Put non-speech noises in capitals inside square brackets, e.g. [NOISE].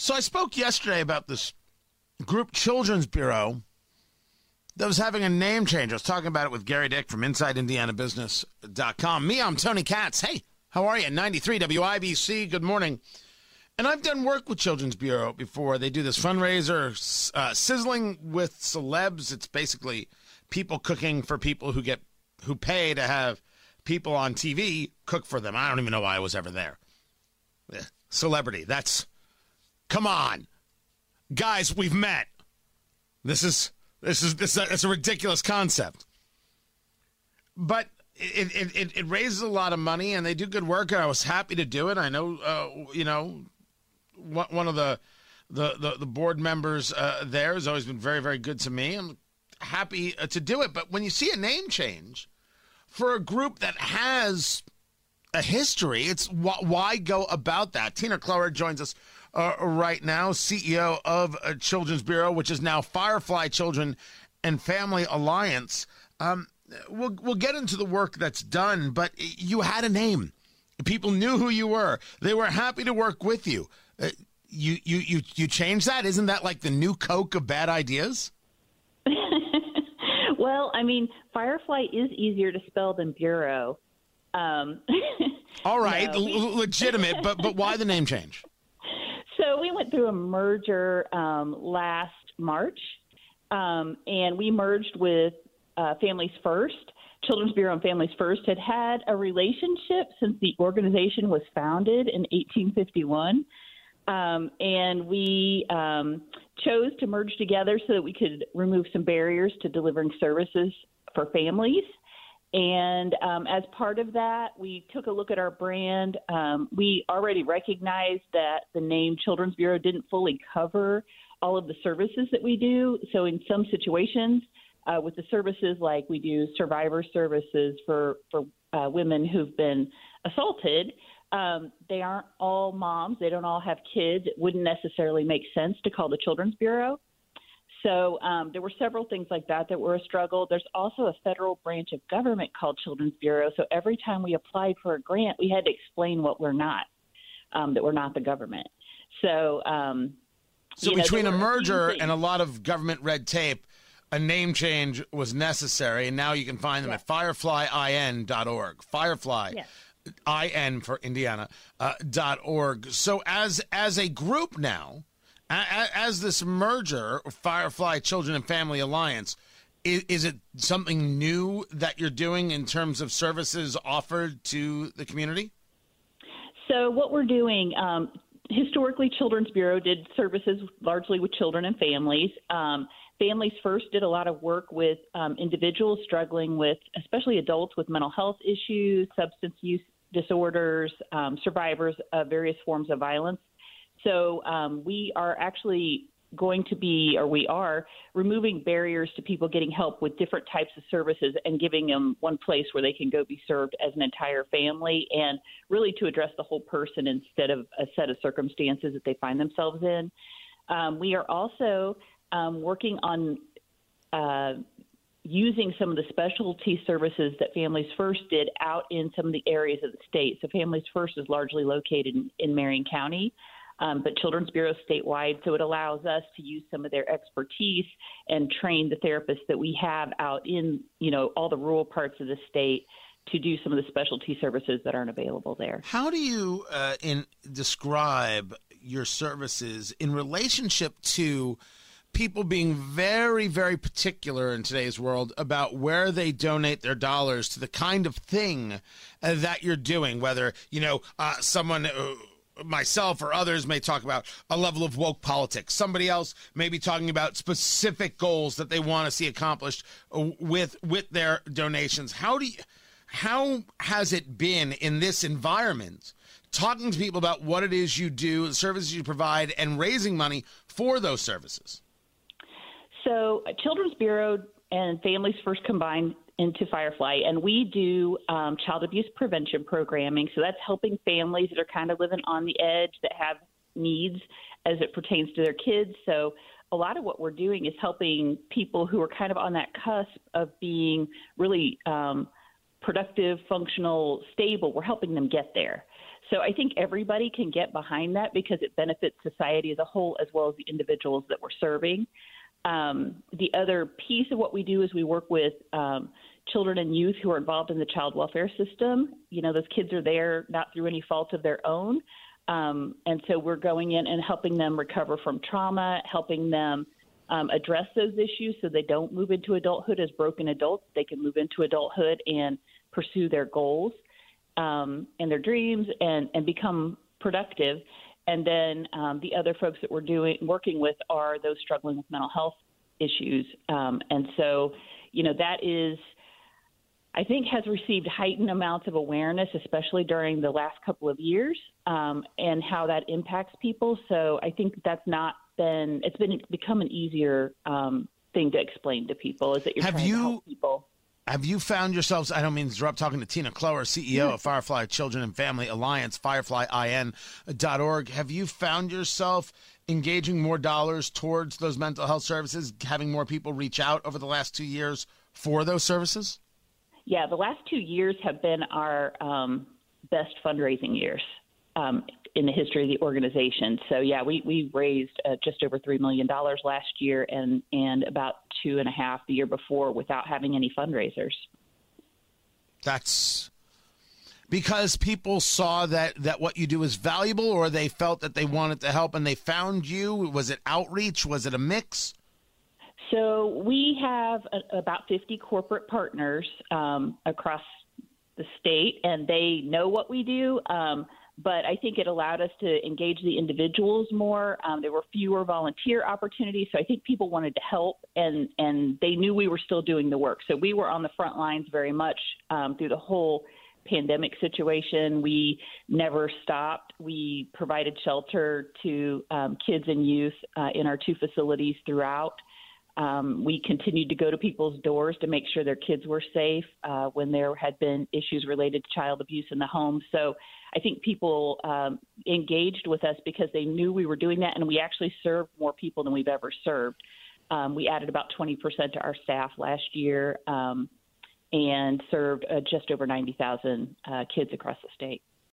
So I spoke yesterday about this group children's bureau that was having a name change. I was talking about it with Gerry Dick from InsideIndianaBusiness.com. Me, I'm Tony Katz. Hey, how are you? 93 WIBC. Good morning. And I've done work with Children's Bureau before. They do this fundraiser, uh, Sizzling with Celebs. It's basically people cooking for people who get who pay to have people on TV cook for them. I don't even know why I was ever there. Yeah. Celebrity. That's come on, guys. We've met. This is this is this. It's a ridiculous concept. But it, it, it, raises a lot of money and they do good work and I was happy to do it. I know, uh, you know, one of the the the, the board members uh, there has always been very very good to me. I'm happy uh, to do it. But when you see a name change for a group that has a history, it's wh- why go about that. Tina Cloer joins us uh, right now, CEO of uh, Children's Bureau, which is now Firefly Children and Family Alliance. Um, we'll we'll get into the work that's done, but you had a name. People knew who you were. They were happy to work with you. Uh, you you you you changed that? Isn't that like the new Coke of bad ideas? [LAUGHS] well, I mean, Firefly is easier to spell than Bureau. Um, [LAUGHS] All right, no. L- legitimate, but but why the name change? Through a merger um, last March, um, and we merged with uh, Families First. Children's Bureau and Families First had had a relationship since the organization was founded in 1851. Um, and we um, chose to merge together so that we could remove some barriers to delivering services for families. And um, as part of that, we took a look at our brand. Um, we already recognized that the name Children's Bureau didn't fully cover all of the services that we do. So, in some situations, uh, with the services like we do survivor services for for uh, women who've been assaulted, um, they aren't all moms. They don't all have kids. It wouldn't necessarily make sense to call the Children's Bureau. So um, there were several things like that that were a struggle. There's also a federal branch of government called Children's Bureau. So every time we applied for a grant, we had to explain what we're not, um, that we're not the government. So, um, so between know, a merger and a lot of government red tape, a name change was necessary, and now you can find them at fireflyin.org. Firefly. Yes. IN for Indiana uh, dot org. So as as a group now, as this merger, Firefly Children and Family Alliance, is, it something new that you're doing in terms of services offered to the community? So, what we're doing, um, historically, Children's Bureau did services largely with children and families. Um, families First did a lot of work with um, individuals struggling with, especially adults with mental health issues, substance use disorders, um, survivors of various forms of violence. So um, we are actually going to be, or we are, removing barriers to people getting help with different types of services and giving them one place where they can go be served as an entire family and really to address the whole person instead of a set of circumstances that they find themselves in. Um, we are also um, working on uh, using some of the specialty services that Families First did out in some of the areas of the state. So Families First is largely located in, in Marion County um, but Children's Bureau statewide. So it allows us to use some of their expertise and train the therapists that we have out in, you know, all the rural parts of the state to do some of the specialty services that aren't available there. How do you uh, in describe your services in relationship to people being very, very particular in today's world about where they donate their dollars to the kind of thing uh, that you're doing. Whether you know uh, someone uh, myself or others may talk about a level of woke politics. Somebody else may be talking about specific goals that they want to see accomplished with with their donations. How do you, how has it been in this environment? Talking to people about what it is you do, the services you provide, and raising money for those services. So, Children's Bureau and Families First Combined into Firefly, and we do um, child abuse prevention programming. So that's helping families that are kind of living on the edge that have needs as it pertains to their kids. So a lot of what we're doing is helping people who are kind of on that cusp of being really um, productive, functional, stable. We're helping them get there. So I think everybody can get behind that because it benefits society as a whole as well as the individuals that we're serving. Um, the other piece of what we do is we work with um, children and youth who are involved in the child welfare system. You know, those kids are there not through any fault of their own. Um, and so we're going in and helping them recover from trauma, helping them um, address those issues so they don't move into adulthood as broken adults. They can move into adulthood and pursue their goals um, and their dreams and, and become productive. And then um, the other folks that we're doing working with are those struggling with mental health issues. Um, and so, you know, that is I think, has received heightened amounts of awareness, especially during the last couple of years, um, and how that impacts people. So I think that's not been it's been become an easier um, thing to explain to people is that you're have trying you, to help people. Have you found yourselves? I don't mean to interrupt. Talking to Tina Cloer, CEO of Firefly Children and Family Alliance, FireflyIN.org. Have you found yourself engaging more dollars towards those mental health services, having more people reach out over the last two years for those services? Yeah, the last two years have been our um, best fundraising years um, in the history of the organization. So yeah, we we raised uh, just over three million dollars last year, and and about two and a half the year before without having any fundraisers. That's because people saw that that what you do is valuable, or they felt that they wanted to help and they found you. Was it outreach? Was it a mix? So we have a, about 50 corporate partners um, across the state, and they know what we do. Um, but I think it allowed us to engage the individuals more. Um, there were fewer volunteer opportunities, so I think people wanted to help, and and they knew we were still doing the work. So we were on the front lines very much um, through the whole pandemic situation. We never stopped. We provided shelter to um, kids and youth uh, in our two facilities throughout. Um, we continued to go to people's doors to make sure their kids were safe uh, when there had been issues related to child abuse in the home. So I think people um, engaged with us because they knew we were doing that, and we actually served more people than we've ever served. Um, we added about 20% to our staff last year um, and served uh, just over 90,000 uh, kids across the state.